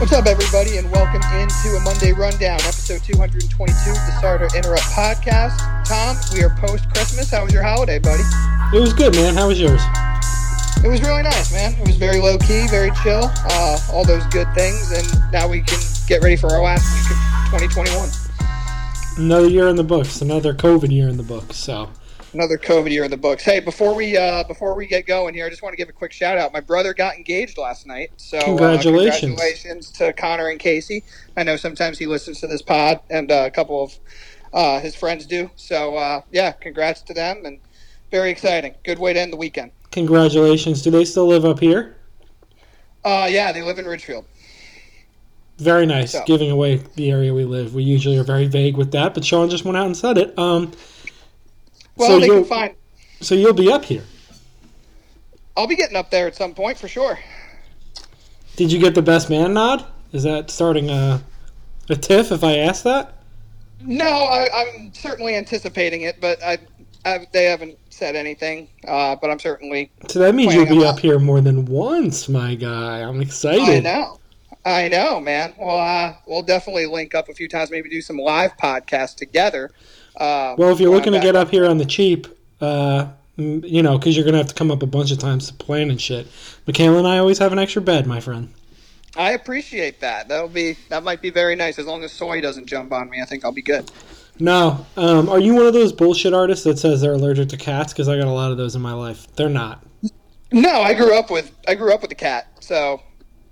What's up, everybody, and welcome into a Monday Rundown, episode 222 of the Starter Interrupt podcast. Tom, we are post Christmas. How was your holiday, buddy? It was good, man. How was yours? It was really nice, man. It was very low key, very chill, uh, all those good things, and now we can get ready for our last week of 2021. Another year in the books, another COVID year in the books. So Another COVID year in the books. Hey, before we uh, before we get going here, I just want to give a quick shout out. My brother got engaged last night, so uh, Congratulations. congratulations to Connor and Casey. I know sometimes he listens to this pod, and uh, a couple of uh, his friends do. So uh, yeah, congrats to them, and very exciting. Good way to end the weekend. congratulations. Do they still live up here? Uh, yeah, they live in Ridgefield. Very nice. So- Giving away the area we live. We usually are very vague with that, but Sean just went out and said it. Um, Well, So they you'll- can find. so you'll be up here. I'll be getting up there at some point for sure. Did you get the best man nod? Is that starting a a tiff? If I ask that, No, I, I'm certainly anticipating it, but I, I they haven't said anything. Uh, but I'm certainly. so that means you'll be on up here more than once, my guy. I'm I excited. know. I know, man. Well, uh, we'll definitely link up a few times. Maybe do some live podcasts together. Uh, Well, if you're looking to get up here on the cheap, uh, you know, because you're gonna have to come up a bunch of times to plan and shit. Michaela and I always have an extra bed, my friend. I appreciate that. That'll be that might be very nice. As long as soy doesn't jump on me, I think I'll be good. No, um, are you one of those bullshit artists that says they're allergic to cats? Because I got a lot of those in my life. They're not. No, I grew up with I grew up with a cat, so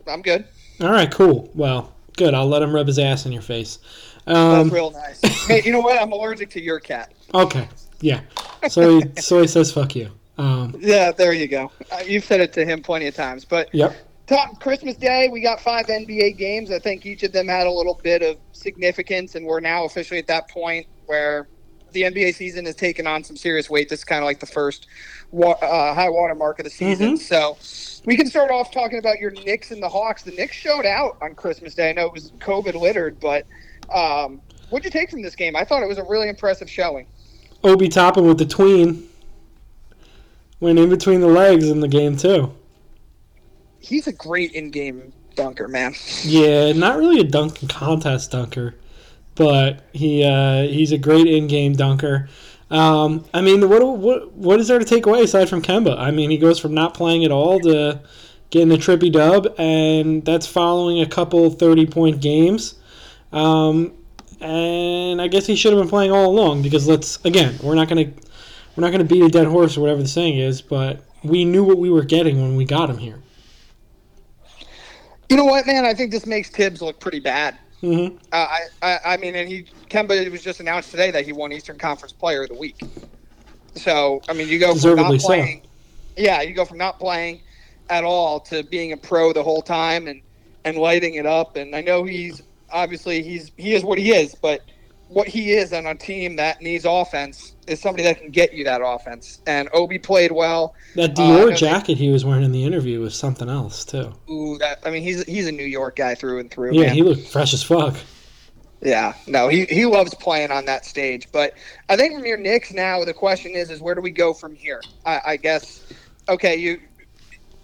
I'm good. All right, cool. Well, good. I'll let him rub his ass in your face. That's Um, real nice. hey, you know what? I'm allergic to your cat. okay, yeah. So he, so he says fuck you. Um, Yeah, there you go. Uh, you've said it to him plenty of times. But yep. Tom, Christmas Day, we got five NBA games. I think each of them had a little bit of significance, and we're now officially at that point where the NBA season has taken on some serious weight. This is kind of like the first wa- uh, high water mark of the season. Mhm. So we can start off talking about your Knicks and the Hawks. The Knicks showed out on Christmas Day. I know it was COVID littered, but um, what'd you take from this game? I thought it was a really impressive showing. Obi Toppin with the tween went in between the legs in the game too. He's a great in-game dunker, man. Yeah, not really a dunk contest dunker, but he uh, he's a great in-game dunker. Um, I mean, what what what is there to take away aside from Kemba? I mean, he goes from not playing at all to getting a trippy dub, and that's following a couple thirty-point games. Um, and I guess he should have been playing all along because let's again, we're not gonna we're not gonna beat a dead horse or whatever the saying is, but we knew what we were getting when we got him here. You know what, man? I think this makes Thibs look pretty bad. Hmm Uh, I, I, I mean, and he Kemba it was just announced today that he won Eastern Conference Player of the Week. So I mean, you go from not so. playing, yeah, you go from not playing at all to being a pro the whole time and and lighting it up. And I know he's obviously he's he is what he is, but what he is on a team that needs offense is somebody that can get you that offense. And Obi played well. That Uh, Dior they- jacket he was wearing in the interview was something else too. Ooh, that I mean, he's he's a New York guy through and through. Yeah, man. he looked fresh as fuck. Yeah, no, he, he loves playing on that stage. But I think from your Knicks now, the question is, is where do we go from here? I, I guess. Okay, you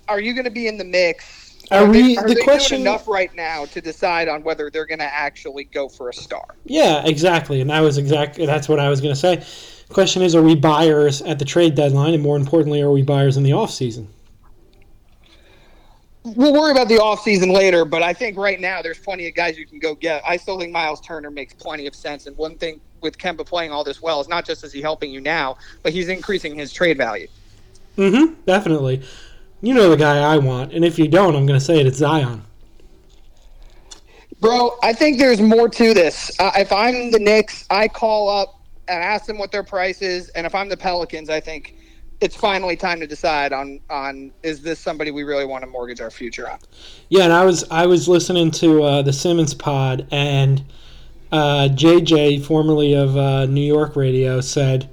are you going to be in the mix? Are they, we- are the they question- doing enough right now to decide on whether they're going to actually go for a star? Yeah, exactly, and that was exactly that's what I was gonna say. Question is, are we buyers at the trade deadline, and more importantly, are we buyers in the off season? We'll worry about the offseason later, but I think right now there's plenty of guys you can go get. I still think Miles Turner makes plenty of sense. And one thing with Kemba playing all this well is not just is he helping you now, but he's increasing his trade value. Mm-hmm. Definitely. You know the guy I want, and if you don't, I'm gonna say it. It's Zion. Bro, I think there's more to this. Uh, if I'm the Knicks, I call up and ask them what their price is, and if I'm the Pelicans, I think it's finally time to decide on on is this somebody we really want to mortgage our future on. Yeah, and I was I was listening to uh, the Simmons pod, and uh, JJ, formerly of uh, New York radio, said,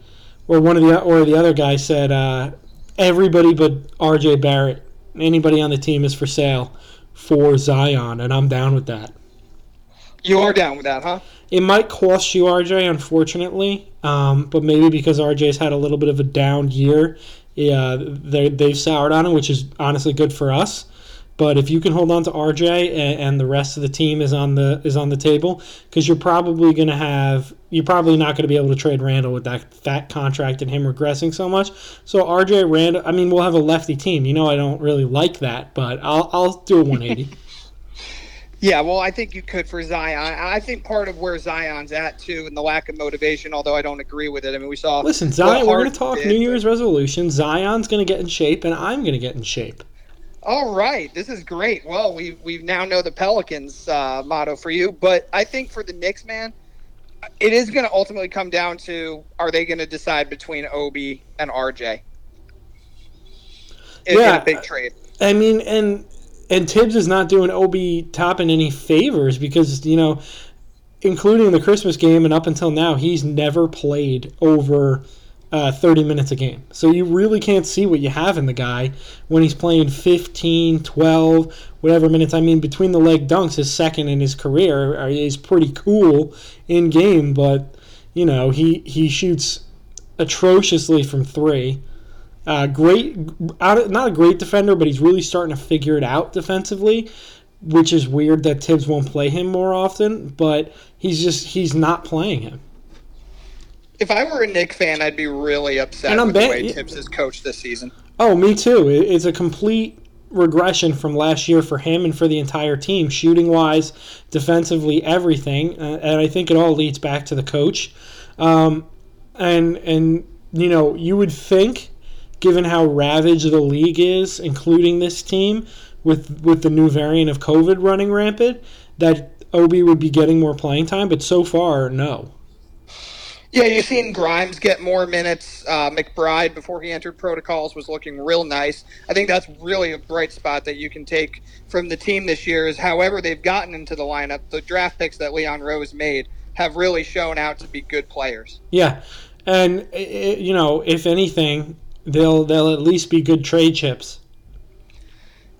or one of the or the other guy said, uh, everybody but RJ Barrett, anybody on the team is for sale for Zion, and I'm down with that. You are down with that, huh? It might cost you RJ, unfortunately, um, but maybe because RJ's had a little bit of a down year, yeah, they they've soured on him, which is honestly good for us. But if you can hold on to RJ and, and the rest of the team is on the is on the table, because you're probably going to have you're probably not going to be able to trade Randall with that fat contract and him regressing so much. So RJ Randall, I mean, we'll have a lefty team. You know, I don't really like that, but I'll I'll do a 180. Yeah, well, I think you could for Zion. I think part of where Zion's at too, and the lack of motivation. Although I don't agree with it. I mean, we saw. Listen, Zion. We're going to talk did, New Year's resolution. Zion's going to get in shape, and I'm going to get in shape. All right, this is great. Well, we we now know the Pelicans uh, motto for you, but I think for the Knicks, man, it is going to ultimately come down to are they going to decide between Obi and RJ? In, yeah, a big trade. I mean, and and Thibs is not doing Obi Toppin any favors because you know, including the Christmas game and up until now, he's never played over uh, 30 minutes a game. So you really can't see what you have in the guy when he's playing 15, 12, whatever minutes. I mean, between the leg dunks, his second in his career uh, is pretty cool in game, but you know he he shoots atrociously from three. Uh, great, not a great defender, but he's really starting to figure it out defensively, which is weird that Thibs won't play him more often. But he's just he's not playing him. If I were a Knick fan, I'd be really upset and I'm with the way Thibs has coached this season. Oh, me too. It's a complete regression from last year for him and for the entire team, shooting wise, defensively, everything. Uh, and I think it all leads back to the coach. Um, and and you know, you would think given how ravaged the league is, including this team, with with the new variant of COVID running rampant, that Obi would be getting more playing time. But so far, no. Yeah, you've seen Grimes get more minutes. Uh, McBride, before he entered protocols, was looking real nice. I think that's really a bright spot that you can take from the team this year. Is however they've gotten into the lineup, the draft picks that Leon Rose made have really shown out to be good players. Yeah, and you know, if anything, they'll they'll at least be good trade chips.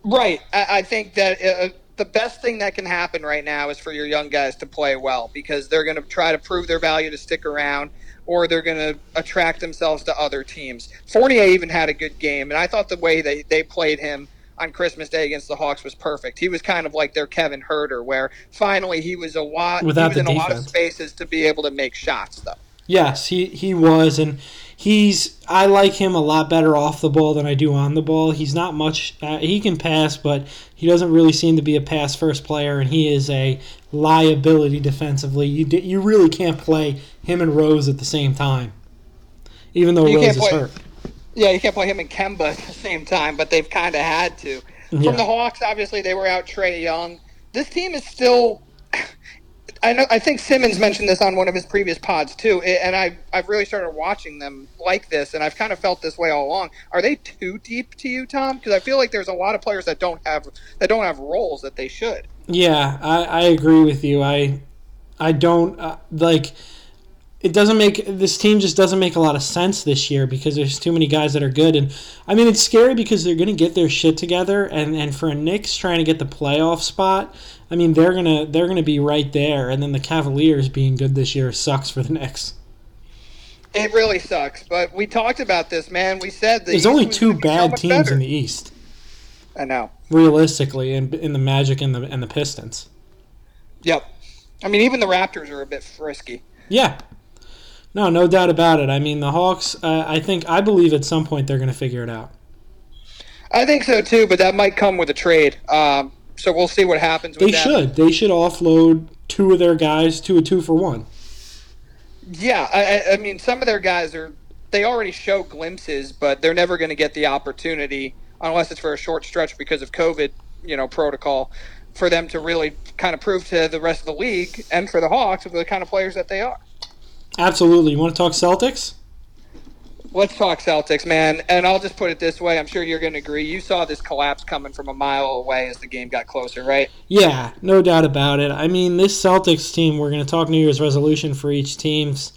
Right. I, I think that uh, the best thing that can happen right now is for your young guys to play well because they're going to try to prove their value to stick around or they're going to attract themselves to other teams. Fournier even had a good game, and I thought the way they, they played him on Christmas Day against the Hawks was perfect. He was kind of like their Kevin Huerter, where finally he was a lot Without he was in defense. a lot of spaces to be able to make shots, though. Yes, he, he was, and he's I like him a lot better off the ball than I do on the ball. He's not much. Uh, he can pass, but he doesn't really seem to be a pass first player, and he is a liability defensively. You you really can't play him and Rose at the same time, even though you Rose is play, hurt. Yeah, you can't play him and Kemba at the same time, but they've kind of had to. From yeah. the Hawks, obviously they were out Trae Young. This team is still I know. I think Simmons mentioned this on one of his previous pods too, and I I've really started watching them like this, and I've kind of felt this way all along. Are they too deep to you, Tom? Because I feel like there's a lot of players that don't have that don't have roles that they should. Yeah, I, I agree with you. I I don't uh, like. It doesn't make this team just doesn't make a lot of sense this year because there's too many guys that are good, and I mean it's scary because they're going to get their shit together, and and for a Knicks trying to get the playoff spot, I mean, they're gonna they're gonna be right there, and then the Cavaliers being good this year sucks for the Knicks. It really sucks, but we talked about this, man. We said the there's East only two bad so teams better. in the East. I know. Realistically, in, in the Magic and the and the Pistons. Yep. I mean, even the Raptors are a bit frisky. Yeah. No, no doubt about it. I mean, the Hawks. Uh, I think I believe at some point they're going to figure it out. I think so too, but that might come with a trade. Um, so we'll see what happens. they that. should. They should offload two of their guys to a two for one. Yeah, I, I mean, some of their guys are. They already show glimpses, but they're never going to get the opportunity unless it's for a short stretch because of COVID, you know, protocol, for them to really kind of prove to the rest of the league and for the Hawks of the kind of players that they are. Absolutely. You want to talk Celtics? Let's talk Celtics, man. And I'll just put it this way: I'm sure you're going to agree. You saw this collapse coming from a mile away as the game got closer, right? Yeah, no doubt about it. I mean, this Celtics team. We're going to talk New Year's resolution for each team's.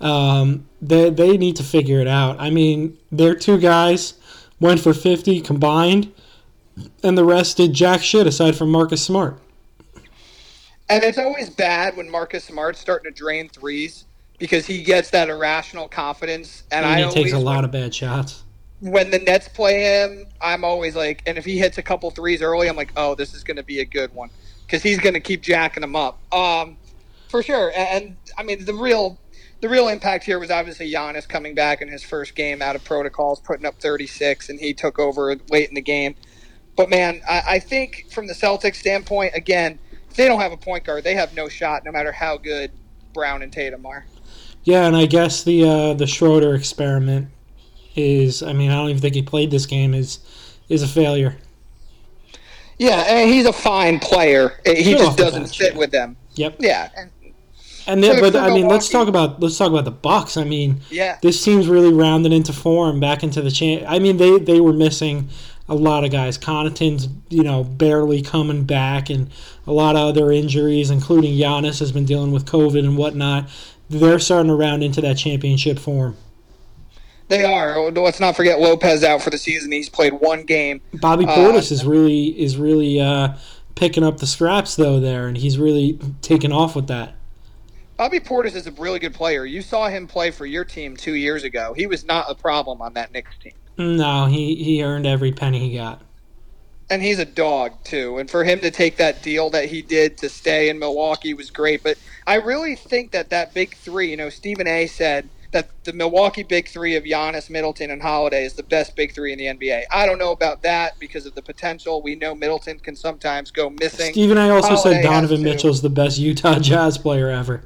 Um, they they need to figure it out. I mean, their two guys went for 50 combined, and the rest did jack shit aside from Marcus Smart. And it's always bad when Marcus Smart's starting to drain threes because he gets that irrational confidence. And, and he takes a lot of bad shots. when the Nets play him, I'm always like, and if he hits a couple threes early, I'm like, oh, this is going to be a good one because he's going to keep jacking them up. Um, for sure. And, and, I mean, the real the real impact here was obviously Giannis coming back in his first game out of protocols, putting up 36, and he took over late in the game. But man, I, I think from the Celtics standpoint, again, if they don't have a point guard, they have no shot, no matter how good Brown and Tatum are. Yeah, and I guess the uh, the Schroeder experiment is. I mean, I don't even think he played this game. is is a failure. Yeah, and he's a fine player. He just doesn't bench, fit yeah. with them. Yep. Yeah, and and then, but I mean, let's talk about let's talk about the Bucks. I mean, yeah, this team's really rounded into form, back into the chain. I mean, they they were missing a lot of guys. Connaughton's you know barely coming back, and a lot of other injuries, including Giannis has been dealing with COVID and whatnot. They're starting to round into that championship form. They are. Let's not forget Lopez out for the season. He's played one game. Bobby uh, Portis uh, is really is really uh, picking up the scraps though there, and he's really taken off with that. Bobby Portis is a really good player. You saw him play for your team two years ago. He was not a problem on that Knicks team. No, he, he earned every penny he got. And he's a dog, too. And for him to take that deal that he did to stay in Milwaukee was great. But I really think that that big three, you know, Stephen A said that the Milwaukee big three of Giannis, Middleton, and Holiday is the best big three in the NBA. I don't know about that because of the potential. We know Middleton can sometimes go missing. Stephen A also Holiday said Donovan Mitchell's the best Utah Jazz player ever.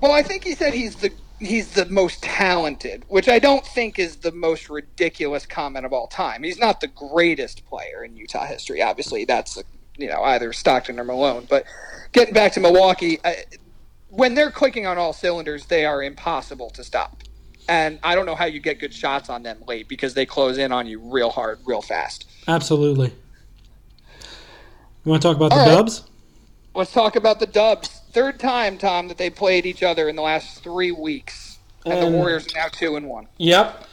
Well, I think he said he's the he's the most talented, which I don't think is the most ridiculous comment of all time. He's not the greatest player in Utah history. Obviously, that's you know either Stockton or Malone. But getting back to Milwaukee, I, when they're clicking on all cylinders, they are impossible to stop. And I don't know how you get good shots on them late because they close in on you real hard, real fast. Absolutely. You want to talk about all the right. Dubs? Let's talk about the Dubs third time, Tom, that they played each other in the last three weeks, and, and the Warriors are now two and one. Yep.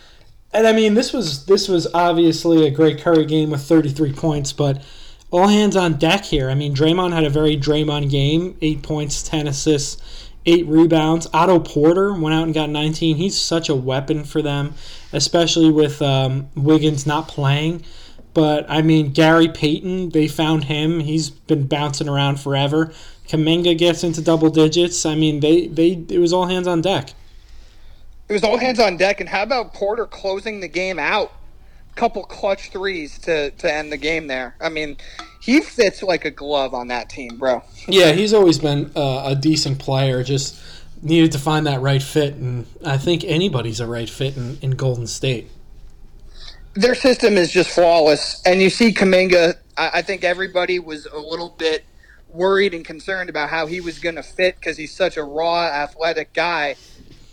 And I mean, this was this was obviously a great Curry game with 33 points, but all hands on deck here. I mean, Draymond had a very Draymond game: eight points, 10 assists, eight rebounds. Otto Porter went out and got 19. He's such a weapon for them, especially with um, Wiggins not playing. But I mean, Gary Payton, they found him. He's been bouncing around forever. Kuminga gets into double digits. I mean, they, they it was all hands on deck. It was all hands on deck. And how about Porter closing the game out? Couple clutch threes to, to end the game there. I mean, he fits like a glove on that team, bro. Yeah, he's always been uh, a decent player. Just needed to find that right fit, and I think anybody's a right fit in, in Golden State. Their system is just flawless, and you see Kuminga. I, I think everybody was a little bit worried and concerned about how he was going to fit because he's such a raw, athletic guy.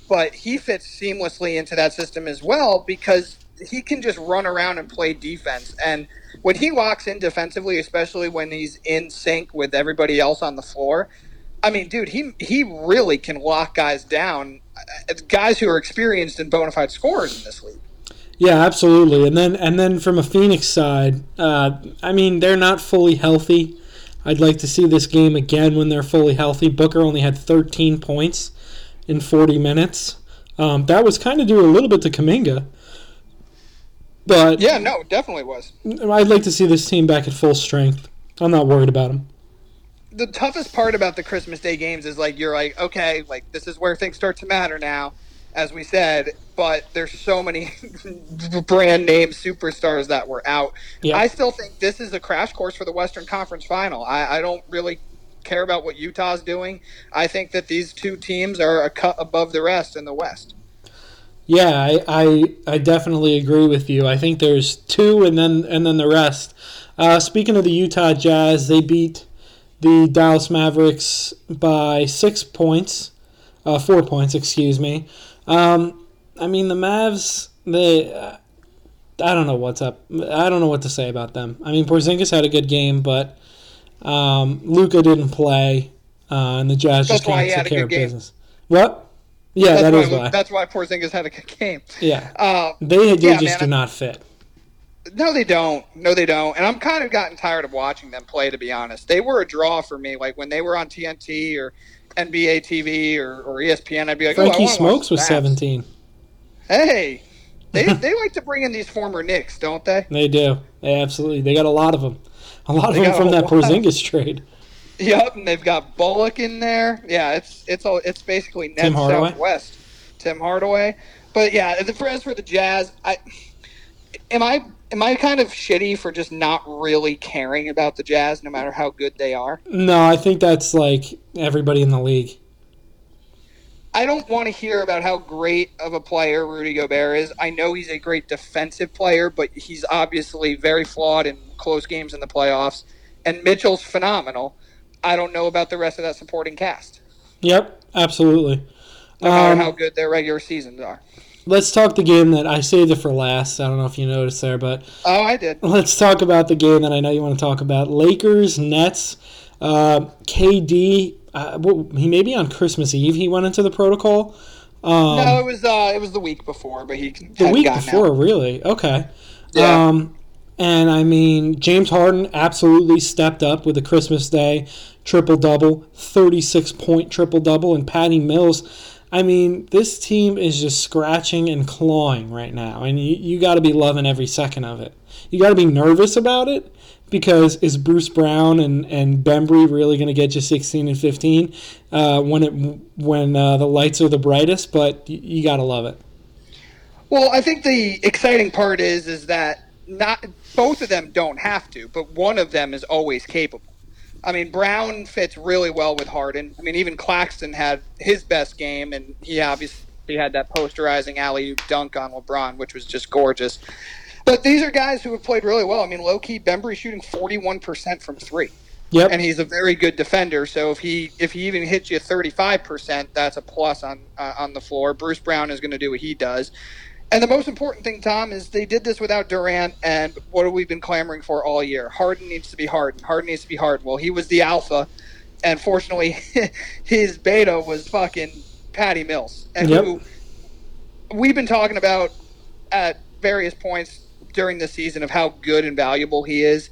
But he fits seamlessly into that system as well because he can just run around and play defense. And when he walks in defensively, especially when he's in sync with everybody else on the floor, I mean, dude, he he really can lock guys down, uh, guys who are experienced and bona fide scorers in this league. Yeah, absolutely. And then and then from a Phoenix side, uh, I mean, they're not fully healthy. I'd like to see this game again when they're fully healthy. Booker only had 13 points in 40 minutes. Um, that was kind of due a little bit to Kuminga. But yeah, no, definitely was. I'd like to see this team back at full strength. I'm not worried about them. The toughest part about the Christmas Day games is like you're like, okay, like this is where things start to matter now as we said, but there's so many brand name superstars that were out. Yep. I still think this is a crash course for the Western Conference Final. I, I don't really care about what Utah's doing. I think that these two teams are a cut above the rest in the West. Yeah, I, I, I definitely agree with you. I think there's two, and then and then the rest. Uh, speaking of the Utah Jazz, they beat the Dallas Mavericks by six points, uh, four points, excuse me. Um, I mean, the Mavs, they. Uh, I don't know what's up. I don't know what to say about them. I mean, Porzingis had a good game, but um, Luka didn't play, uh, and the Jazz that's just can't take care of game. business. What? Yeah, that's that why, is why. That's why Porzingis had a good game. Yeah, uh, they, they yeah, just man, do not fit. No, they don't. No, they don't. And I'm kind of gotten tired of watching them play. To be honest, they were a draw for me. Like when they were on TNT or NBA TV or, or ESPN, I'd be like, Frankie oh, Smokes was 17. Hey, They they like to bring in these former Knicks, don't they? They do. They absolutely. They got a lot of them. A lot of They them from that. Porzingis trade. Yep, and they've got Bullock in there. Yeah, it's it's all it's basically Tim Hardaway? Southwest. Tim Hardaway. But yeah, the as for the Jazz, I am I am I kind of shitty for just not really caring about the Jazz, no matter how good they are. No, I think that's like everybody in the league. I don't want to hear about how great of a player Rudy Gobert is. I know he's a great defensive player, but he's obviously very flawed in close games in the playoffs. And Mitchell's phenomenal. I don't know about the rest of that supporting cast, Yep, absolutely. no matter Um, how good their regular seasons are. Let's talk the game that I saved it for last. I don't know if you noticed there, but Oh, I did. let's talk about the game that I know you want to talk about. Lakers, Nets, uh, KD. Uh, well, he may be on Christmas Eve. He went into the protocol. Um, no, it was uh, it was the week before, but he the week before, out. really. Okay. Yeah. Um, and I mean, James Harden absolutely stepped up with a Christmas Day triple double, 36 point triple double, and Patty Mills. I mean, this team is just scratching and clawing right now, and you, you got to be loving every second of it. You got to be nervous about it because is Bruce Brown and and Bembry really going to get you 16 and 15 uh, when it when uh, the lights are the brightest? But you, you got to love it. Well, I think the exciting part is is that not both of them don't have to, but one of them is always capable. I mean, Brown fits really well with Harden. I mean, even Claxton had his best game, and he obviously had that posterizing alley oop dunk on LeBron, which was just gorgeous. But these are guys who have played really well. I mean, low key, Bembry shooting forty one percent from three. Yep. and he's a very good defender. So if he if he even hits you thirty five percent, that's a plus on uh, on the floor. Bruce Brown is going to do what he does. And the most important thing, Tom, is they did this without Durant. And what have we been clamoring for all year? Harden needs to be Harden. Harden needs to be Harden. Well, he was the alpha, and fortunately, his beta was fucking Patty Mills, and Yep. who we've been talking about at various points during the season of how good and valuable he is.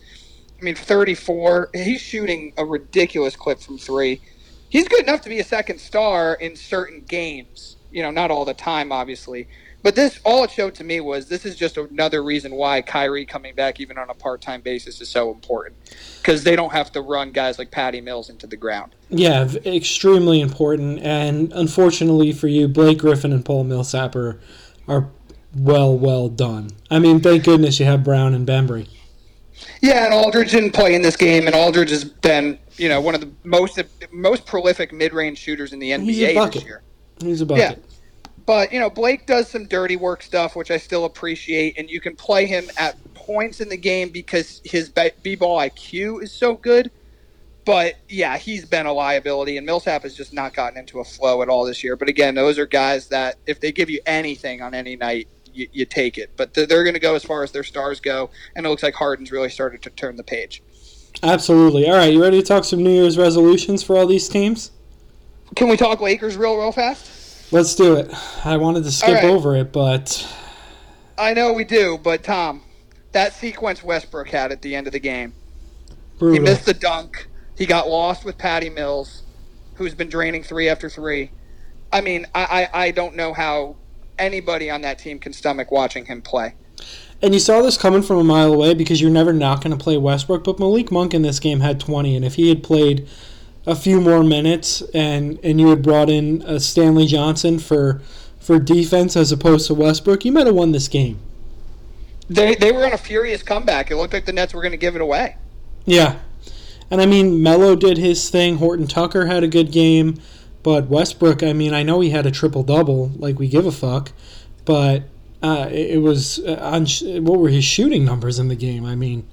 I mean, 34. He's shooting a ridiculous clip from three. He's good enough to be a second star in certain games. You know, not all the time, obviously. But this, all it showed to me was this is just another reason why Kyrie coming back, even on a part time basis, is so important. Because they don't have to run guys like Patty Mills into the ground. Yeah, extremely important. And unfortunately for you, Blake Griffin and Paul Millsap are, are well, well done. I mean, thank goodness you have Brown and Bembry. Yeah, and Aldridge didn't play in this game, and Aldridge has been, you know, one of the most most prolific mid range shooters in the NBA this year. He's a bucket. But you know, Blake does some dirty work stuff, which I still appreciate, and you can play him at points in the game because his b-ball IQ is so good. But yeah, he's been a liability, and Millsap has just not gotten into a flow at all this year. But again, those are guys that if they give you anything on any night, you, you take it. But they're, they're going to go as far as their stars go, and it looks like Harden's really started to turn the page. Absolutely. All right, you ready to talk some New Year's resolutions for all these teams? Can we talk Lakers real, real fast? Let's do it. I wanted to skip right. over it, but I know we do, but Tom, that sequence Westbrook had at the end of the game. He missed the dunk. He got lost with Patty Mills, who's been draining three after three. I mean, I, I, I don't know how anybody on that team can stomach watching him play. And you saw this coming from a mile away because you're never not going to play Westbrook. But Malik Monk in this game had 20, and if he had played a few more minutes and and you had brought in uh, Stanley Johnson for for defense as opposed to Westbrook, you might have won this game. They, they were on a furious comeback. It looked like the Nets were going to give it away. Yeah, and I mean Melo did his thing. Horton Tucker had a good game, but Westbrook, I mean, I know he had a triple double, like we give a fuck, but uh, it, it was uh, on sh- what were his shooting numbers in the game? I mean,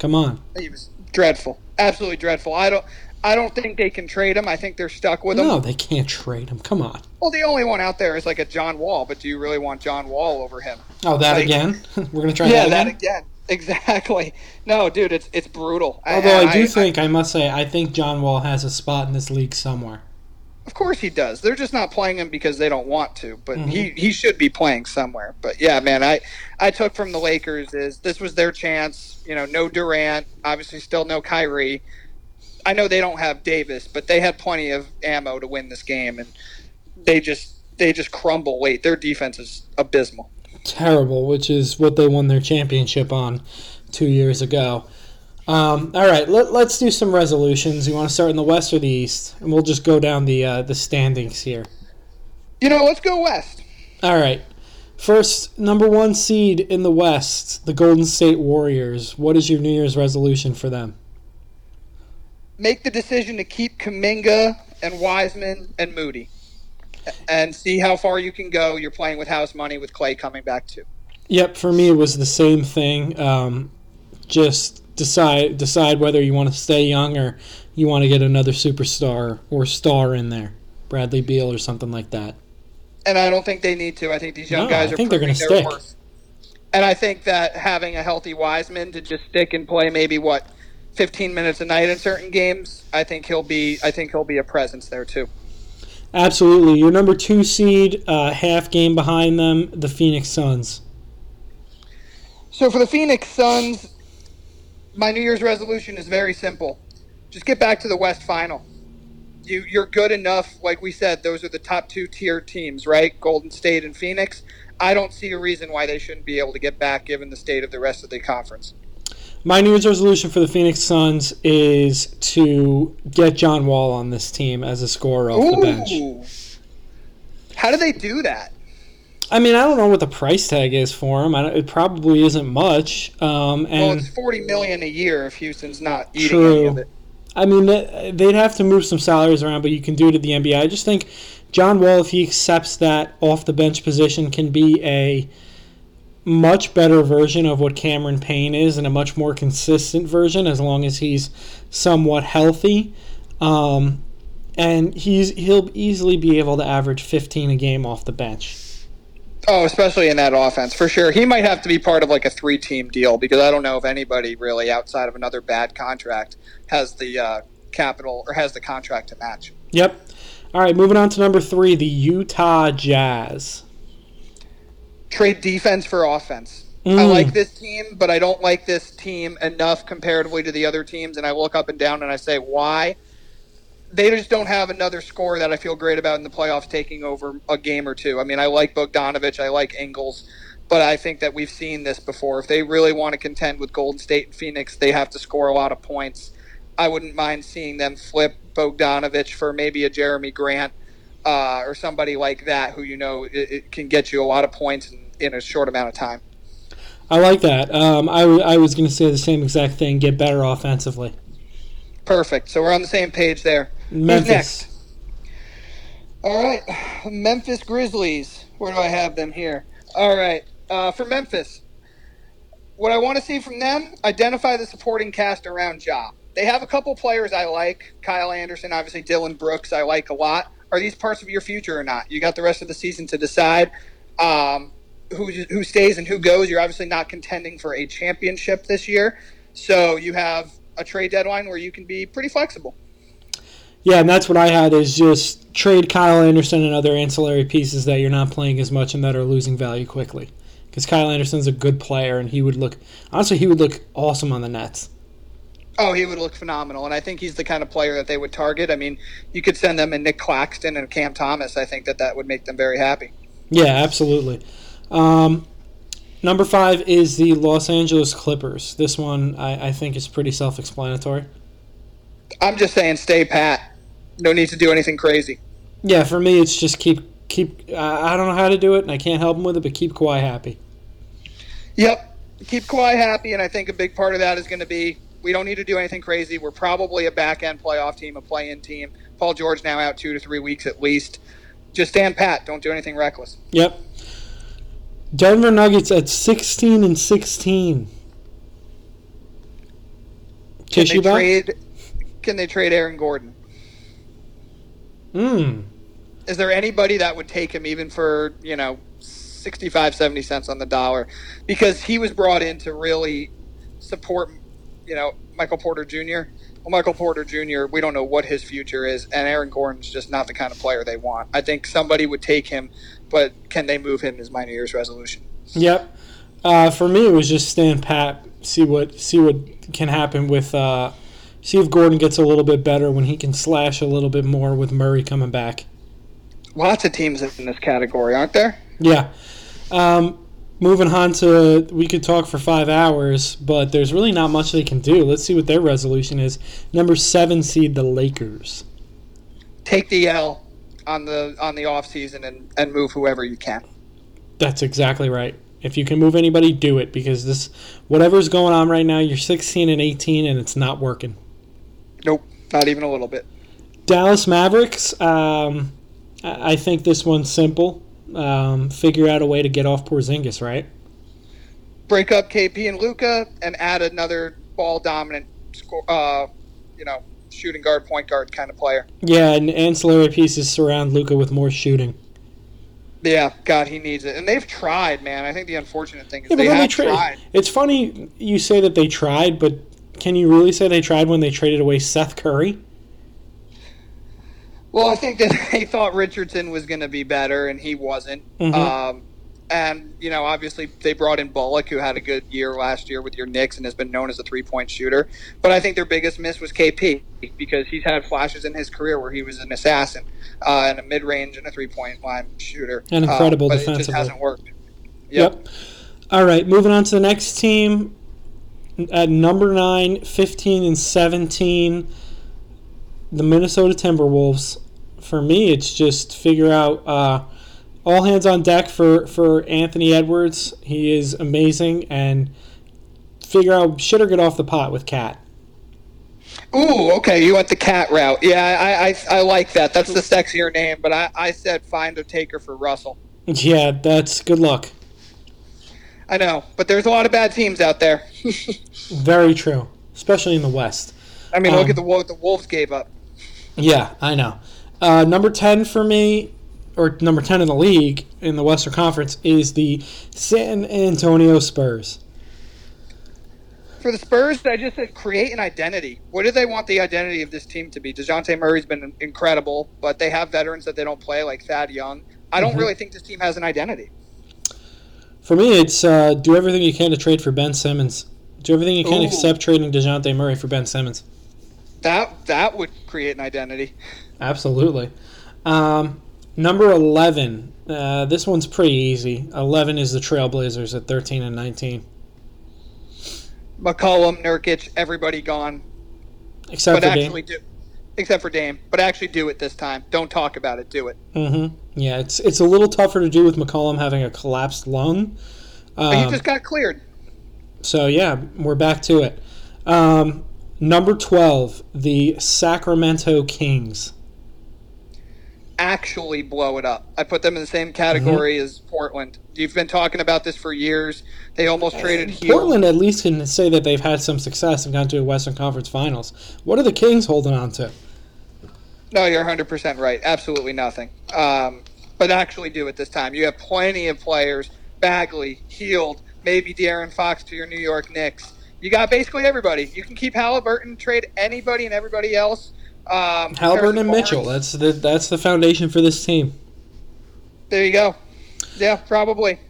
come on. He was dreadful, absolutely dreadful. I don't I don't think they can trade him. I think they're stuck with him. No, they can't trade him. Come on. Well, the only one out there is like a John Wall, but do you really want John Wall over him? Oh, that Like- again? We're gonna try yeah, that that again. again. Exactly. No, dude, it's it's brutal. Although I, I- do I- think, I, must say, I think John Wall has a spot in this league somewhere. Of course he does. They're just not playing him because they don't want to. But Mm-hmm. he, he should be playing somewhere. But yeah, man, I I took from the Lakers is this was their chance. You know, no Durant, obviously still no Kyrie. I know they don't have Davis, but they had plenty of ammo to win this game, and they just they just crumble late. Their defense is abysmal. terrible, which is what they won their championship on two years ago. Um, all right, let, us do some resolutions. You want to start in the West or the East? And we'll just go down the uh, the standings here. You know, let's go West. All right. First, number one seed in the West, the Golden State Warriors. What is your New Year's resolution for them? Make the decision to keep Kuminga and Wiseman and Moody, and see how far you can go. You're playing with house money with Clay coming back too. Yep, for me it was the same thing. Um, just decide decide whether you want to stay young or you want to get another superstar or star in there, Bradley Beal or something like that and I don't think they need to. I think these young no, guys I are think they're going to stick. Worth. And I think that having a healthy Wiseman to just stick and play maybe what 15 minutes a night in certain games, I think he'll be I think he'll be a presence there too. Absolutely. Your number 2 seed, uh, half game behind them, the Phoenix Suns. So for the Phoenix Suns, my New Year's resolution is very simple. Just get back to the West Final you you're good enough. Like we said, those are the top two tier teams, right? Golden State and Phoenix. I don't see a reason why they shouldn't be able to get back, given the state of the rest of the conference. My New Year's resolution for the Phoenix Suns is to get John Wall on this team as a scorer off Ooh. the bench. How do they do that? I mean, I don't know what the price tag is for him. it probably isn't much. Um, and well, it's forty million a year if Houston's not eating true. any of it. I mean, they'd have to move some salaries around, but you can do it at the NBA. I just think John Wall, if he accepts that off the bench position, can be a much better version of what Cameron Payne is and a much more consistent version as long as he's somewhat healthy. Um, and he's he'll easily be able to average 15 a game off the bench. Oh, especially in that offense, for sure. He might have to be part of like a three-team deal because I don't know if anybody really outside of another bad contract has the uh, capital or has the contract to match. Yep. All right, moving on to number three, the Utah Jazz. Trade defense for offense. Mm. I like this team, but I don't like this team enough comparatively to the other teams. And I look up and down and I say, why? they just don't have another score that I feel great about in the playoffs taking over a game or two. I mean, I like Bogdanovich, I like Ingles, but I think that we've seen this before. If they really want to contend with Golden State and Phoenix, they have to score a lot of points. I wouldn't mind seeing them flip Bogdanovich for maybe a Jerami Grant uh, or somebody like that who you know it, it can get you a lot of points in, in, a short amount of time. I like that. Um, I, w- I was going to say the same exact thing get better offensively. Perfect. So we're on the same page there. Memphis. next? All right, Memphis Grizzlies. Where do I have them here? All right, uh, for Memphis, what I want to see from them: identify the supporting cast around Ja. They have a couple players I like. Kyle Anderson, obviously Dillon Brooks, I like a lot. Are these parts of your future or not? You got the rest of the season to decide um, who who stays and who goes. You're obviously not contending for a championship this year, so you have a trade deadline where you can be pretty flexible. Yeah, and that's what I had is just trade Kyle Anderson and other ancillary pieces that you're not playing as much and that are losing value quickly. Because Kyle Anderson's a good player, and he would look honestly he would look awesome on the Nets. Oh, he would look phenomenal, and I think he's the kind of player that they would target. I mean, you could send them a Nic Claxton and Cam Thomas. I think that that would make them very happy. Yeah, absolutely. Um, number five is the Los Angeles Clippers. This one I, I think is pretty self-explanatory. I'm just saying, stay pat no need to do anything crazy. Yeah, for me, it's just keep keep. I don't know how to do it, and I can't help him with it, but keep Kawhi happy. Yep, keep Kawhi happy, and I think a big part of that is going to be we don't need to do anything crazy. We're probably a back end playoff team, a play in team. Paul George now out two to three weeks at least. Just stand pat. Don't do anything reckless. Yep. Denver Nuggets at sixteen and sixteen. Can they trade? Can they trade Aaron Gordon? Hmm. Is there anybody that would take him even for, you know, 65, 70 cents on the dollar? Because he was brought in to really support, you know, Michael Porter Jr. Well, Michael Porter Jr., we don't know what his future is, and Aaron Gordon's just not the kind of player they want. I think somebody would take him, but can they move him is my New Year's resolution. Yep. Uh, for me, it was just stand pat, see what see what can happen with uh, see if Gordon gets a little bit better when he can slash a little bit more with Murray coming back. Lots of teams in this category, aren't there? Yeah. Um, moving on to we could talk for five hours, but there's really not much they can do. Let's see what their resolution is. Number seven seed, the Lakers. Take the L on the on the off season and, and move whoever you can. That's exactly right. If you can move anybody, do it because this whatever's going on right now, you're 16 and 18 and it's not working. Nope, not even a little bit. Dallas Mavericks. Um, I I think this one's simple. Um, figure out a way to get off Porzingis, right? Break up KP and Luka and add another ball dominant, score, uh, you know, shooting guard, point guard kind of player. Yeah, and ancillary pieces surround Luka with more shooting. Yeah, God, he needs it, and they've tried, man. I think the unfortunate thing is Yeah, they have they tra- tried. It's funny you say that they tried, but can you really say they tried when they traded away Seth Curry? Well, I think that they thought Richardson was going to be better, and he wasn't. Mhm. Um, and you know, obviously, they brought in Bullock, who had a good year last year with your Knicks and has been known as a three-point shooter. But I think their biggest miss was KP because he's had flashes in his career where he was an assassin uh, and a mid-range and a three-point line shooter. And incredible uh, but It just hasn't worked. Yep. All right, moving on to the next team. At number 9, 15 and 17, the Minnesota Timberwolves. For me, it's just figure out uh, all hands on deck for, for Anthony Edwards. He is amazing. And figure out shit or get off the pot with KAT. Ooh, okay, you went the cat route. Yeah, I, I, I like that. That's the sexier name, but I, I said find a taker for Russell. Yeah, that's good luck. I know, but there's a lot of bad teams out there. Very true, especially in the West. I mean, look Um, at the what the Wolves gave up. Yeah, I know. Uh, number 10 for me, or number 10 in the league in the Western Conference, is the San Antonio Spurs. For the Spurs, I just said create an identity. What do they want the identity of this team to be? Dejounte Murray's been incredible, but they have veterans that they don't play, like Thad Young. I don't Mhm. really think this team has an identity. For me, it's uh, do everything you can to trade for Ben Simmons. Do everything you can Ooh. except trading DeJounte Murray for Ben Simmons. That that would create an identity. Absolutely. Um, number 11. Uh, this one's pretty easy. 11 is the Trailblazers at 13 and 19. McCollum, Nurkic, everybody gone. Except but for Dame. do, except for Dame. But actually do it this time. Don't talk about it. Do it. Mm-hmm. Yeah, it's it's a little tougher to do with McCollum having a collapsed lung. But he Um, just got cleared. So yeah, we're back to it. Um, number twelve, the Sacramento Kings. Actually blow it up. I put them in the same category Mm-hmm. as Portland. You've been talking about this for years. They almost traded Hield. Portland at least can say that they've had some success and gone to a Western Conference Finals. What are the Kings holding on to? No, you're 100% right. Absolutely nothing. Um, but actually do it this time. You have plenty of players. Bagley, Hield, maybe De'Aaron Fox to your New York Knicks. You got basically everybody. You can keep Halliburton, trade anybody and everybody else. Um, Halliburton and Mitchell. That's the that's the foundation for this team. There you go. Yeah, probably.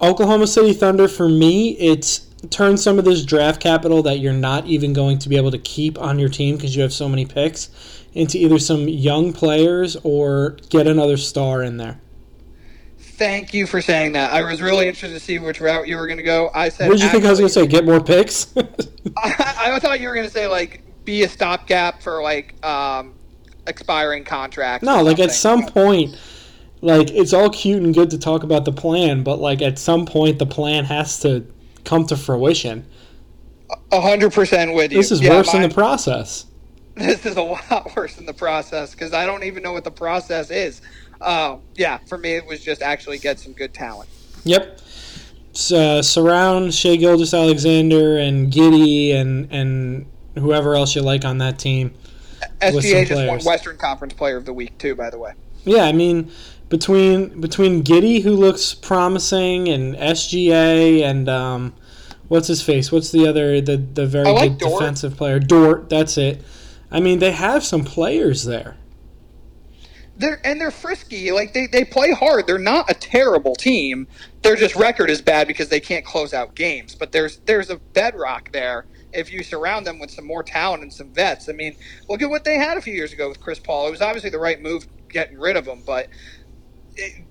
Oklahoma City Thunder for me, it's turn some of this draft capital that you're not even going to be able to keep on your team because you have so many picks into either some young players or get another star in there. Thank you for saying that. I was really interested to see which route you were going to go. I said. What did you think I was going to say? Get more picks? I, I thought you were going to say like be a stopgap for like um, expiring contracts. no, like at some point, like it's all cute and good to talk about the plan, but like at some point the plan has to come to fruition. A hundred percent with you. This is Yeah, worse in the process. This is a lot worse in the process because I don't even know what the process is. Um, yeah, for me, it was just actually get some good talent. Yep. Uh, surround Shai Gilgeous-Alexander and Giddey and and whoever else you like on that team. SGA just won. Western Conference Player of the Week too, by the way. Yeah, I mean between between Giddey who looks promising and SGA and um, what's his face? What's the other the the very like good Dort. defensive player? Dort. That's it. I mean they have some players there. They're and they're frisky. Like they, they play hard. They're not a terrible team. Their just record is bad because they can't close out games. But there's there's a bedrock there if you surround them with some more talent and some vets. I mean, look at what they had a few years ago with Chris Paul. It was obviously the right move getting rid of him, but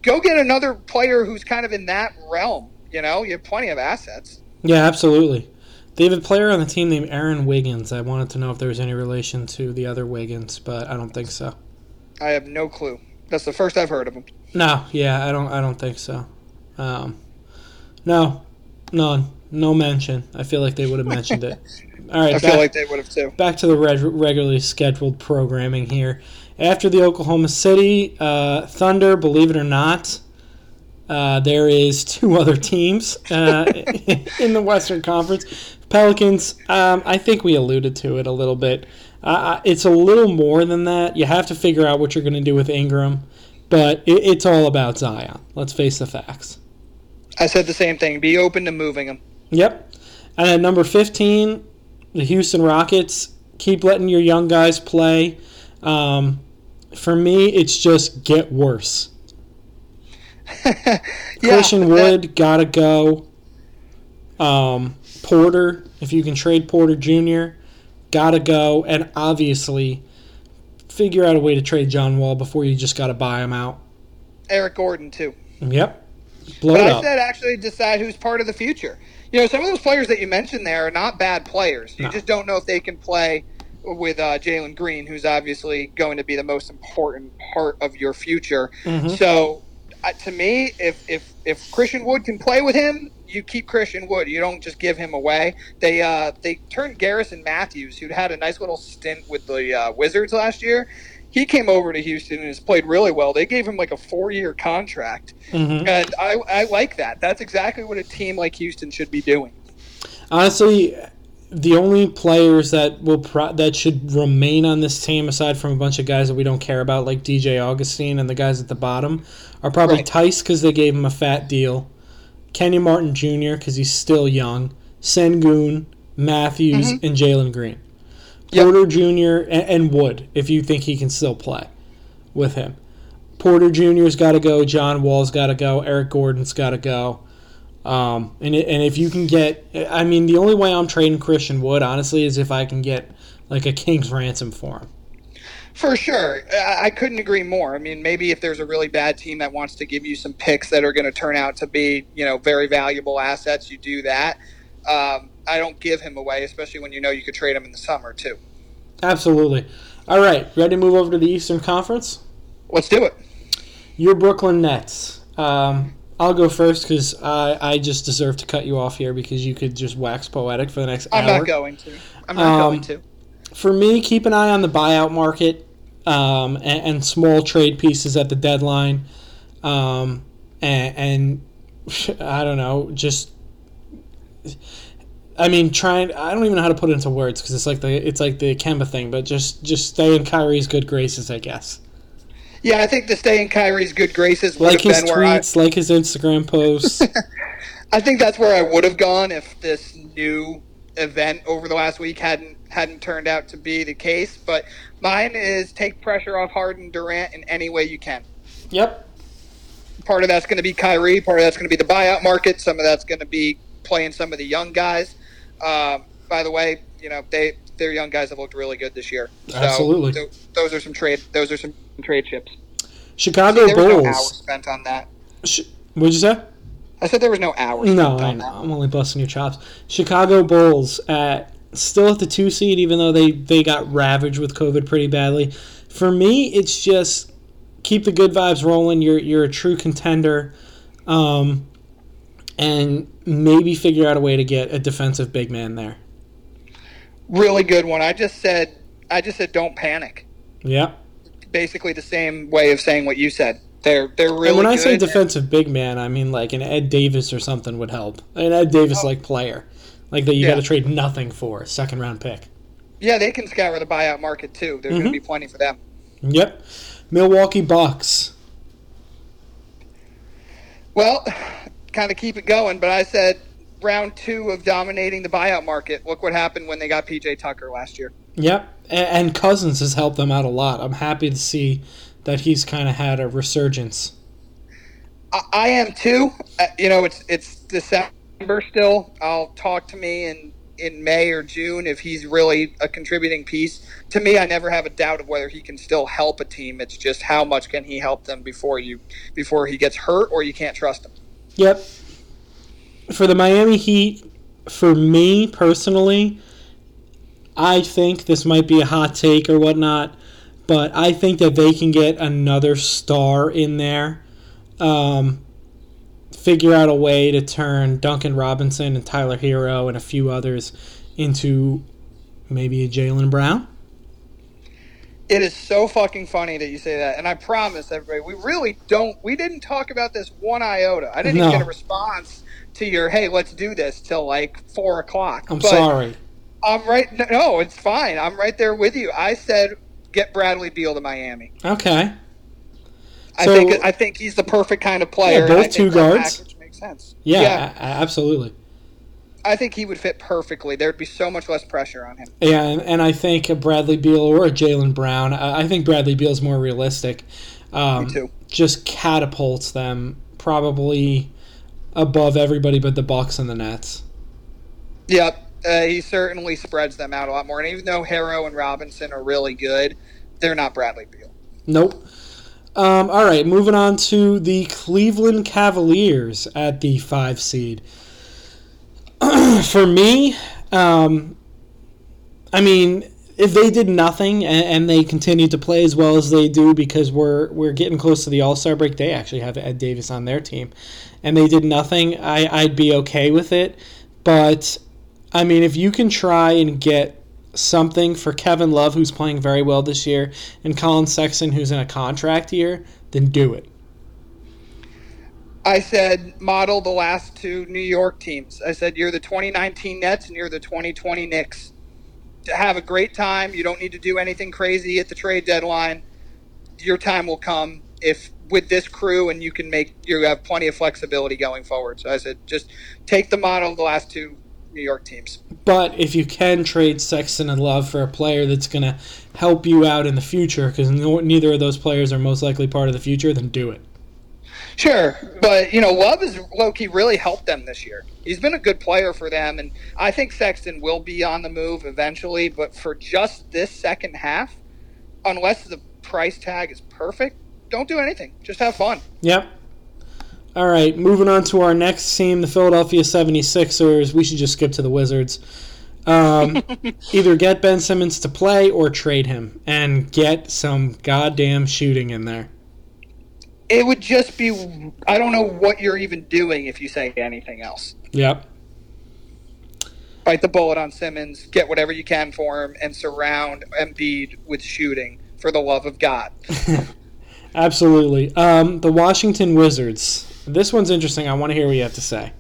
go get another player who's kind of in that realm. You know, you have plenty of assets. Yeah, absolutely. They have a player on the team named Aaron Wiggins. I wanted to know if there was any relation to the other Wiggins, but I don't think so. I have no clue. That's the first I've heard of him. No, yeah, I don't. I don't think so. Um, no, none, no mention. I feel like they would have mentioned it. All right, I feel back, like they would have too. back to the reg- regularly scheduled programming here. After the Oklahoma City uh, Thunder, believe it or not, uh, there is two other teams uh, in the Western Conference. Pelicans. Um, I think we alluded to it a little bit. Uh, it's a little more than that. You have to figure out what you're going to do with Ingram, but it, it's all about Zion. Let's face the facts. I said the same thing. Be open to moving him. Yep. And at number 15, the Houston Rockets. Keep letting your young guys play. Um, for me, it's just get worse. yeah, Christian that- Wood, gotta go. Um, Porter, if you can trade Porter Jr., gotta go. And obviously, figure out a way to trade John Wall before you just gotta buy him out. Eric Gordon too. Yep. Blow But I up. said actually decide who's part of the future. You know, some of those players that you mentioned there are not bad players. You No. just don't know if they can play with uh, Jalen Green, who's obviously going to be the most important part of your future. Mhm. So, uh, to me, if if if Christian Wood can play with him, you keep Christian Wood. You don't just give him away. They uh, they turned Garrison Matthews, who'd had a nice little stint with the uh, Wizards last year. He came over to Houston and has played really well. They gave him like a four year contract. Mhm. And I, I like that. That's exactly what a team like Houston should be doing. Honestly, the only players that will pro- that should remain on this team, aside from a bunch of guys that we don't care about, like DJ Augustin and the guys at the bottom, are probably Right. Tice because they gave him a fat deal, Kenyon Martin Jr. because he's still young, Sengun, Matthews, Mhm. and Jalen Green, Yep. Porter Jr. And, and Wood if you think he can still play with him. Porter Jr.'s got to go. John Wall's got to go. Eric Gordon's got to go. Um, and it, and if you can get, I mean, the only way I'm trading Christian Wood, honestly, is if I can get like a king's ransom for him. For sure. I, I couldn't agree more. I mean, maybe if there's a really bad team that wants to give you some picks that are going to turn out to be, you know, very valuable assets, you do that. Um, I don't give him away, especially when you know you could trade him in the summer, too. Absolutely. All right, ready to move over to the Eastern Conference? Let's do it. Your Brooklyn Nets. Um, I'll go first because I, I just deserve to cut you off here because you could just wax poetic for the next I'm hour. not going to. I'm not Um, going to. for me, keep an eye on the buyout market um, and, and small trade pieces at the deadline. Um, and, and I don't know, just. I mean, trying. I don't even know how to put it into words because it's like the it's like the Kemba thing, but just just stay in Kyrie's good graces, I guess. Yeah, I think to stay in Kyrie's good graces would Like have his been where I, tweets, like his Instagram posts. I think that's where I would have gone if this new event over the last week hadn't hadn't turned out to be the case. But mine is take pressure off Harden, Durant in any way you can. yep. Part of that's going to be Kyrie. Part of that's going to be the buyout market. Some of that's going to be playing some of the young guys. Um, by the way, you know they their young guys have looked really good this year. So Absolutely. th- those are some trade. Those are some trade chips. Chicago There was no Bulls. spent on that. Sh- what'd you say? I said there was no hours. No, spent I on know. that. I'm only busting your chops. Chicago Bulls at still at the two seed, even though they they got ravaged with COVID pretty badly. For me, it's just keep the good vibes rolling. You're you're a true contender, um, and maybe figure out a way to get a defensive big man there. Really good one. I just said. I just said don't panic. Yeah. basically the same way of saying what you said. They're they're really. and when I say defensive big man, I mean like an Ed Davis or something would help. An Ed Davis like player, like that you Yeah. got to trade nothing for second round pick. yeah, they can scour the buyout market too. There's Mhm. going to be plenty for them. Yep. Milwaukee Bucks. Well, kind of keep it going, but I said round two of dominating the buyout market. Look what happened when they got PJ Tucker last year. Yep, and Cousins has helped them out a lot. I'm happy to see that he's kind of had a resurgence. I, I am too. Uh, you know, it's it's December still. I'll talk to me in in May or June if he's really a contributing piece. To me, I never have a doubt of whether he can still help a team. It's just how much can he help them before you before he gets hurt or you can't trust him. Yep. for the Miami Heat, for me personally, I think this might be a hot take or whatnot, but I think that they can get another star in there. Um, figure out a way to turn Duncan Robinson and Tyler Herro and a few others into maybe a Jaylen Brown. It is so fucking funny that you say that, and I promise everybody, we really don't. We didn't talk about this one iota. I didn't No. even get a response to your "Hey, let's do this" till like four o'clock. I'm But sorry. I'm right. No, it's fine. I'm right there with you. I said get Bradley Beal to Miami. Okay. I So- think I think he's the perfect kind of player. and both two guards? package makes sense. Yeah, yeah, absolutely. I think he would fit perfectly. There would be so much less pressure on him. Yeah, and, and I think a Bradley Beal or a Jaylen Brown. I, I think Bradley Beal's more realistic. Um, Me too. Just catapults them probably above everybody but the Bucks and the Nets. Yep, uh, he certainly spreads them out a lot more. And even though Herro and Robinson are really good, they're not Bradley Beal. Nope. Um, all right, moving on to the Cleveland Cavaliers at the five seed. For me, um, I mean, if they did nothing and, and they continued to play as well as they do, because we're we're getting close to the All Star break, they actually have Ed Davis on their team, and they did nothing. I I'd be okay with it, but I mean, if you can try and get something for Kevin Love, who's playing very well this year, and Collin Sexton, who's in a contract year, then do it. I said model the last two New York teams. I said you're the 2019 Nets and you're the 2020 Knicks. To have a great time. You don't need to do anything crazy at the trade deadline. Your time will come if with this crew and you can make you have plenty of flexibility going forward. So I said just take the model of the last two New York teams. But if you can trade Sexton and Love for a player that's going to help you out in the future, because neither of those players are most likely part of the future, then do it. Sure, but you know, Love has Loki really helped them this year. He's been a good player for them, and I think Sexton will be on the move eventually. But for just this second half, unless the price tag is perfect, don't do anything. Just have fun. Yep. All right, moving on to our next team, the Philadelphia 76ers. We should just skip to the Wizards. Um, either get Ben Simmons to play or trade him and get some goddamn shooting in there. It would just be I don't know what you're even doing if you say anything else. Yep. Bite the bullet on Simmons, get whatever you can for him, and surround Embiid with shooting for the love of God. Absolutely. Um, the Washington Wizards. This one's interesting. I want to hear what you have to say.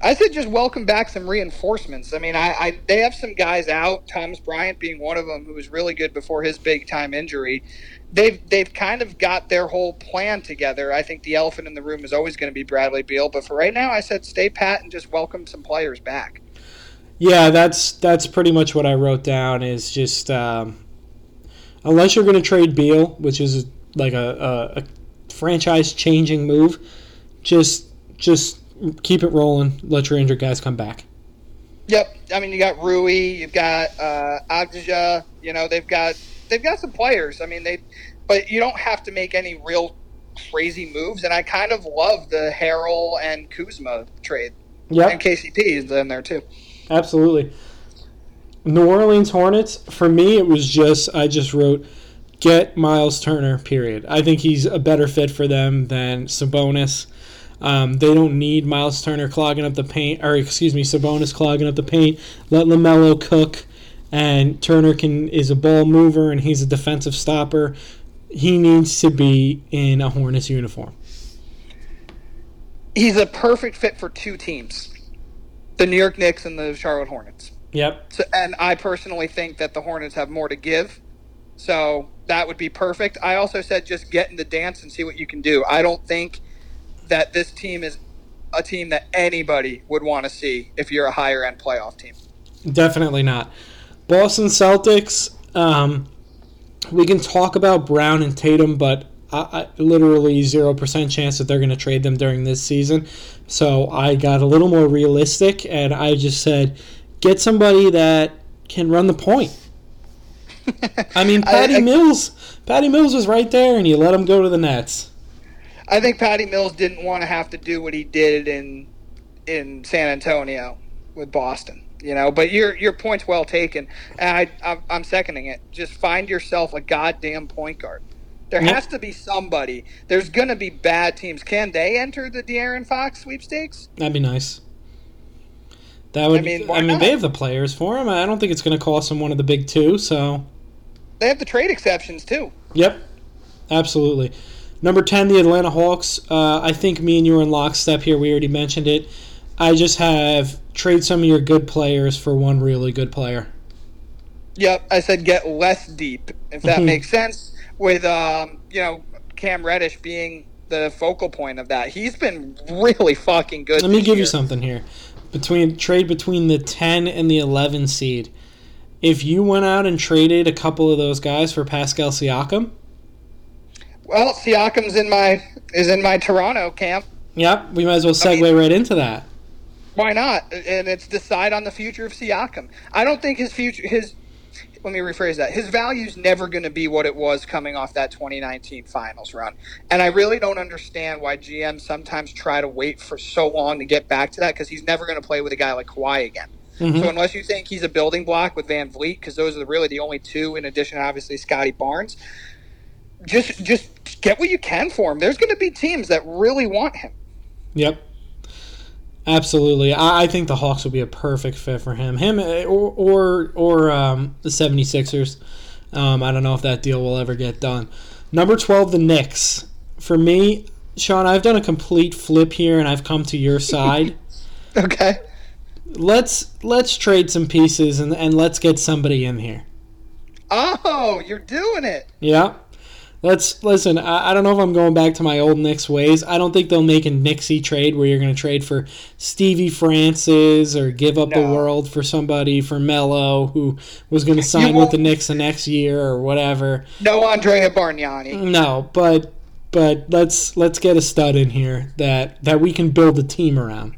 I said just welcome back some reinforcements. I mean, I, I they have some guys out. Thomas Bryant being one of them, who was really good before his big time injury. They've they've kind of got their whole plan together. I think the elephant in the room is always going to be Bradley Beal, but for right now, I said stay pat and just welcome some players back. Yeah, that's that's pretty much what I wrote down. Is just um, unless you're going to trade Beal, which is like a, a, a franchise changing move, just just keep it rolling. Let your injured guys come back. Yep, I mean you got Rui, you've got uh, Avdija. You know they've got they've got some players. I mean they, but you don't have to make any real crazy moves. And I kind of love the Harrell and Kuzma trade. Yeah, and KCP is in there too. absolutely. New Orleans Hornets. For me, it was just I just wrote get Miles Turner. Period. I think he's a better fit for them than Sabonis. Um, they don't need Miles Turner clogging up the paint, or excuse me, Sabonis clogging up the paint. Let Lamelo cook, and Turner can is a ball mover and he's a defensive stopper. He needs to be in a Hornets uniform. He's a perfect fit for two teams, the New York Knicks and the Charlotte Hornets. Yep. So, and I personally think that the Hornets have more to give. So that would be perfect. I also said just get in the dance and see what you can do. I don't think that this team is a team that anybody would want to see if you're a higher end playoff team. Definitely not. Boston Celtics. Um, we can talk about Brown and Tatum, but I, I, literally zero percent chance that they're going to trade them during this season. So I got a little more realistic, and I just said, get somebody that can run the point. I mean, Patty I- Mills. Patty Mills was right there, and you let him go to the Nets. I think Patty Mills didn't want to have to do what he did in in San Antonio with Boston. You know, but your your point's well taken, and I, I I'm seconding it. Just find yourself a goddamn point guard. There Yep. has to be somebody. There's going to be bad teams. Can they enter the De'Aaron Fox sweepstakes? That'd be nice. That would. I mean, mean, not? they have the players for him. I don't think it's going to cost them one of the big two. So, They have the trade exceptions too. yep, absolutely. Number ten, the Atlanta Hawks. Uh, I think me and you are in lockstep here. We already mentioned it. I just have trade some of your good players for one really good player. Yep, I said get less deep, if that Mhm. makes sense. With um, you know Cam Reddish being the focal point of that, he's been really fucking good. Let me give you something here. Between trade between the ten and the eleven seed. If you went out and traded a couple of those guys for Pascal Siakam, Well, Siakam's in my is in my Toronto camp. yep, we might as well I segue mean- right into that. Why not? And it's decide on the future of Siakam. I don't think his future his let me rephrase that. His value's never going to be what it was coming off that 2019 finals run. And I really don't understand why GMs sometimes try to wait for so long to get back to that because he's never going to play with a guy like Kawhi again. Mhm. So unless you think he's a building block with VanVleet, because those are really the only two, in addition, obviously Scottie Barnes, just just get what you can for him. There's going to be teams that really want him. Yep. Absolutely. I, I think the Hawks would be a perfect fit for him. Him eh, or or, or um, the 76ers. Um, I don't know if that deal will ever get done. Number 12, the Knicks. For me, Sean, I've done a complete flip here and I've come to your side. Okay. let's let's trade some pieces and, and let's get somebody in here. Oh, you're doing it. Yeah. Let's listen. I, I don't know if I'm going back to my old Knicks ways. I don't think they'll make a Knicksy trade where you're going to trade for Stevie Francis or give up the world for somebody for Melo who was going to sign with the Knicks the next year or whatever. No Andrea Bargnani. No, but but let's let's get a stud in here that that we can build a team around.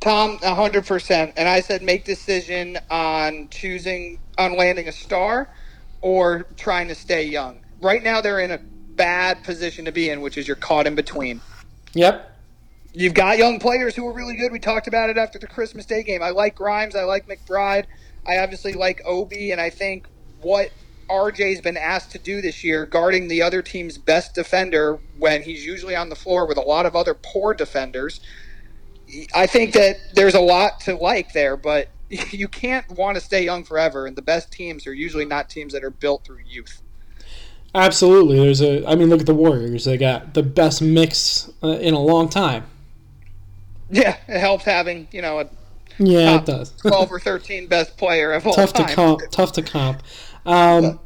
Tom, hundred percent. And I said make decision on choosing on landing a star or trying to stay young. Right now they're in a bad position to be in, which is you're caught in between. Yep. You've got young players who are really good. We talked about it after the Christmas Day game. I like Grimes. I like McBride. I obviously like Obi, and I think what RJ's been asked to do this year, guarding the other team's best defender when he's usually on the floor with a lot of other poor defenders. I think that there's a lot to like there, but you can't want to stay young forever, and the best teams are usually not teams that are built through youth. Absolutely. There's a. I mean, look at the Warriors. They got the best mix uh, in a long time. Yeah, it helps having you know a Yeah, it does. 12 or 13 best player of all tough to time. comp. Tough to comp. Um,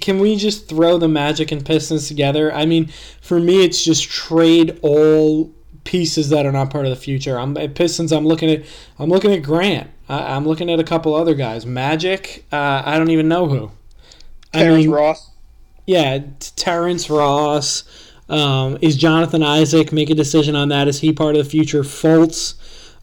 can we just throw the Magic and Pistons together? I mean, for me, it's just trade all pieces that are not part of the future. I'm at Pistons. I'm looking at. I'm looking at Grant. I, I'm looking at a couple other guys. Magic. Uh, I don't even know who. I Terrence mean, Ross. yeah, Terrence Ross. Um, is Jonathan Isaac make a decision on that? Is he part of the future? Fultz,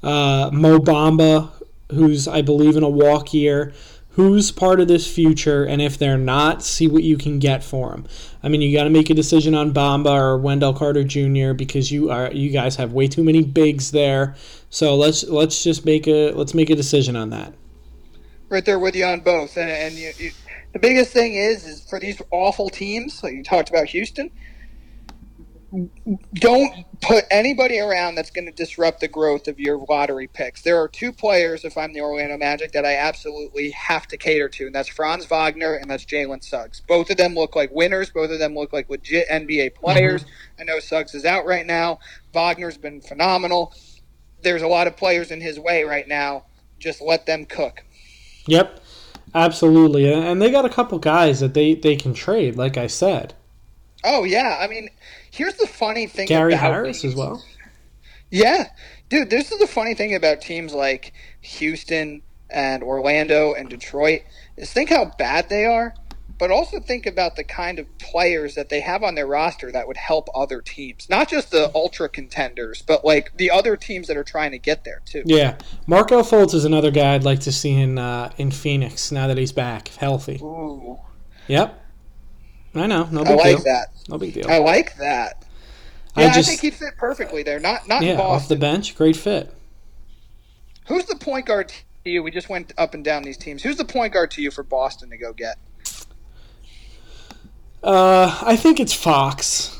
uh, Mo Bamba, who's I believe in a walk year. Who's part of this future? And if they're not, see what you can get for them. I mean, you got to make a decision on Bamba or Wendell Carter Jr. because you are you guys have way too many bigs there. So let's let's just make a let's make a decision on that. right there with you on both. And, and you, you, the biggest thing is, is for these awful teams, like you talked about Houston, don't put anybody around that's going to disrupt the growth of your lottery picks. There are two players, if I'm the Orlando Magic, that I absolutely have to cater to, and that's Franz Wagner and that's Jalen Suggs. Both of them look like winners. Both of them look like legit NBA players. Mm-hmm. I know Suggs is out right now. Wagner's been phenomenal. There's a lot of players in his way right now. Just let them cook. Yep, absolutely. And they got a couple guys that they, they can trade, like I said. Oh yeah, I mean, here's the funny thing. Gary about Harris teams- as well. Yeah, dude, this is the funny thing about teams like Houston and Orlando and Detroit is think how bad they are, but also think about the kind of players that they have on their roster that would help other teams, not just the ultra contenders, but like the other teams that are trying to get there too. Yeah, Markelle Fultz is another guy I'd like to see in uh, in Phoenix now that he's back, healthy. Ooh, Yep, I know, no big I like deal. that. No big deal. I like that. Yeah, I, just think he'd fit perfectly there. Not not yeah off the bench, great fit. Who's the point guard to you? We just went up and down these teams. Who's the point guard to you for Boston to go get? Uh, I think it's Fox.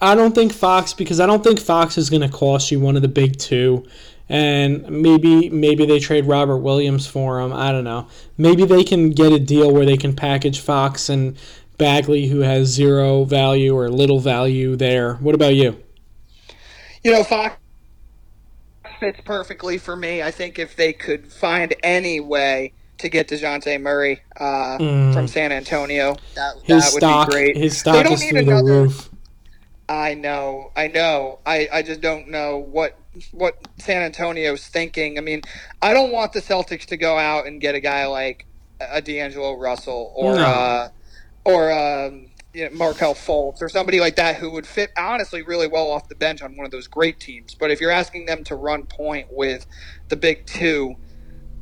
I don't think Fox because I don't think Fox is going to cost you one of the big two, and maybe maybe they trade Robert Williams for him. I don't know. Maybe they can get a deal where they can package Fox and Bagley, who has zero value or little value there. What about you? You know, Fox fits perfectly for me. I think if they could find any way to get DeJounte Murray uh, Mm. from San Antonio, that, His that would stock, be great. his They stock don't is need through the another- roof. I know, I know. I, I just don't know what what San Antonio's thinking. I mean, I don't want the Celtics to go out and get a guy like a D'Angelo Russell or No. uh, or um, you know, Markelle Fultz or somebody like that who would fit honestly really well off the bench on one of those great teams. But if you're asking them to run point with the big two,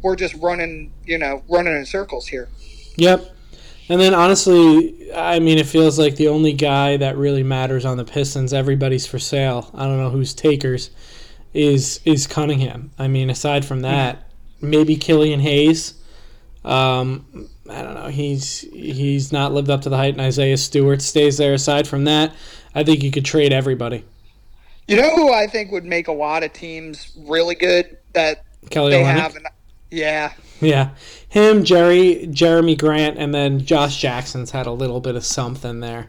we're just running, you know, running in circles here. Yep. And then honestly, I mean, it feels like the only guy that really matters on the Pistons, everybody's for sale. I don't know who's takers, is is Cunningham. I mean, aside from that, maybe Killian Hayes. Um, I don't know. He's he's not lived up to the height, and Isaiah Stewart stays there. Aside from that, I think you could trade everybody. You know who I think would make a lot of teams really good that Kelly they Olynyk. have an, yeah Yeah, him, Jerry, Jerami Grant, and then Josh Jackson's had a little bit of something there.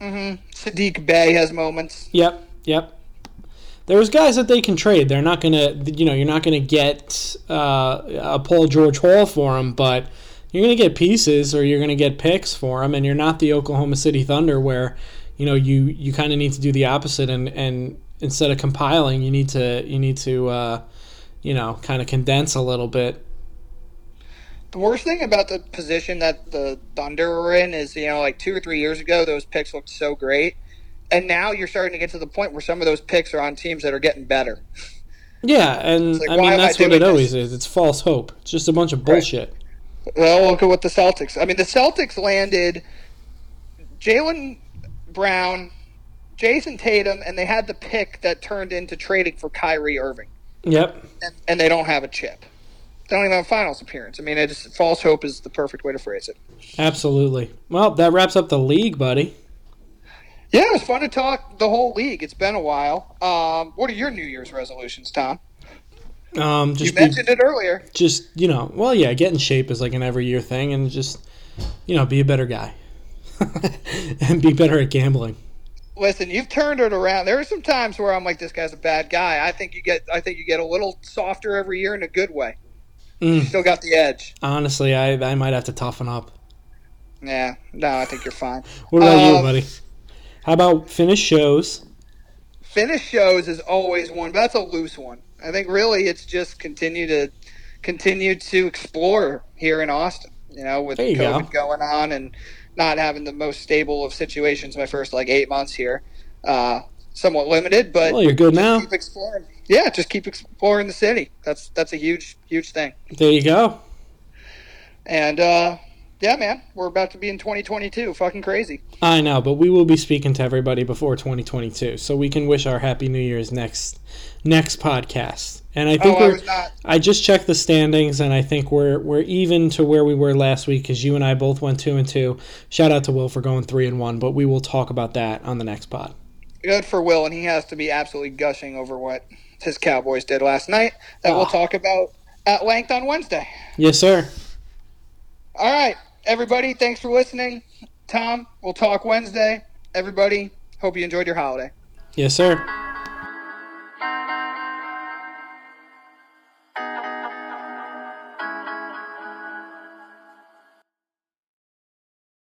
Mm-hmm. Saddiq Bey has moments. Yep, yep. There's guys that they can trade. They're not gonna, you know, you're not gonna get uh, a Paul George Hall for him, but you're gonna get pieces or you're gonna get picks for him, and you're not the Oklahoma City Thunder where, you know, you you kind of need to do the opposite and and instead of compiling, you need to you need to, uh, you know, kind of condense a little bit. The worst thing about the position that the Thunder are in is, you know, like two or three years ago, those picks looked so great. And now you're starting to get to the point where some of those picks are on teams that are getting better. Yeah, and like, I mean am I that's what it always this? is. It's false hope. It's just a bunch of bullshit. Well, look at what the Celtics. I mean, the Celtics landed Jaylen Brown, Jayson Tatum, and they had the pick that turned into trading for Kyrie Irving. Yep. And, and they don't have a chip. They don't even have a finals appearance. I mean, it's false hope is the perfect way to phrase it. Absolutely. Well, that wraps up the league, buddy. Yeah, it was fun to talk the whole league. It's been a while. Um, what are your New Year's resolutions, Tom? Um, You just be, mentioned it earlier. just you know, well, yeah, get in shape is like an every year thing, and just you know, be a better guy and be better at gambling. Listen, you've turned it around. There are some times where I'm like, this guy's a bad guy. I think you get, I think you get a little softer every year in a good way. Mm. Still got the edge. Honestly, I I might have to toughen up. Yeah, no, I think you're fine. What about you, Um, buddy? How about finish shows? Finish shows is always one, but that's a loose one. I think really it's just continue to continue to explore here in Austin. You know, with you COVID going on and not having the most stable of situations my first like eight months here. Uh, somewhat limited, but Well, you're good now. keep exploring. Yeah, just keep exploring the city. That's that's a huge huge thing. There you go. And uh, yeah, man, we're about to be in 2022. Fucking crazy. I know, but we will be speaking to everybody before 2022, so we can wish our happy New Year's next next podcast. And I Oh, think I we're. not. I just checked the standings, and I think we're we're even to where we were last week because you and I both went two and two. Shout out to Will for going three and one, but we will talk about that on the next pod. Good for Will, and he has to be absolutely gushing over what his Cowboys did last night. That we'll Ah. talk about at length on Wednesday. Yes, sir. All right, everybody, thanks for listening. Tom, we'll talk Wednesday. Everybody, hope you enjoyed your holiday. Yes, sir.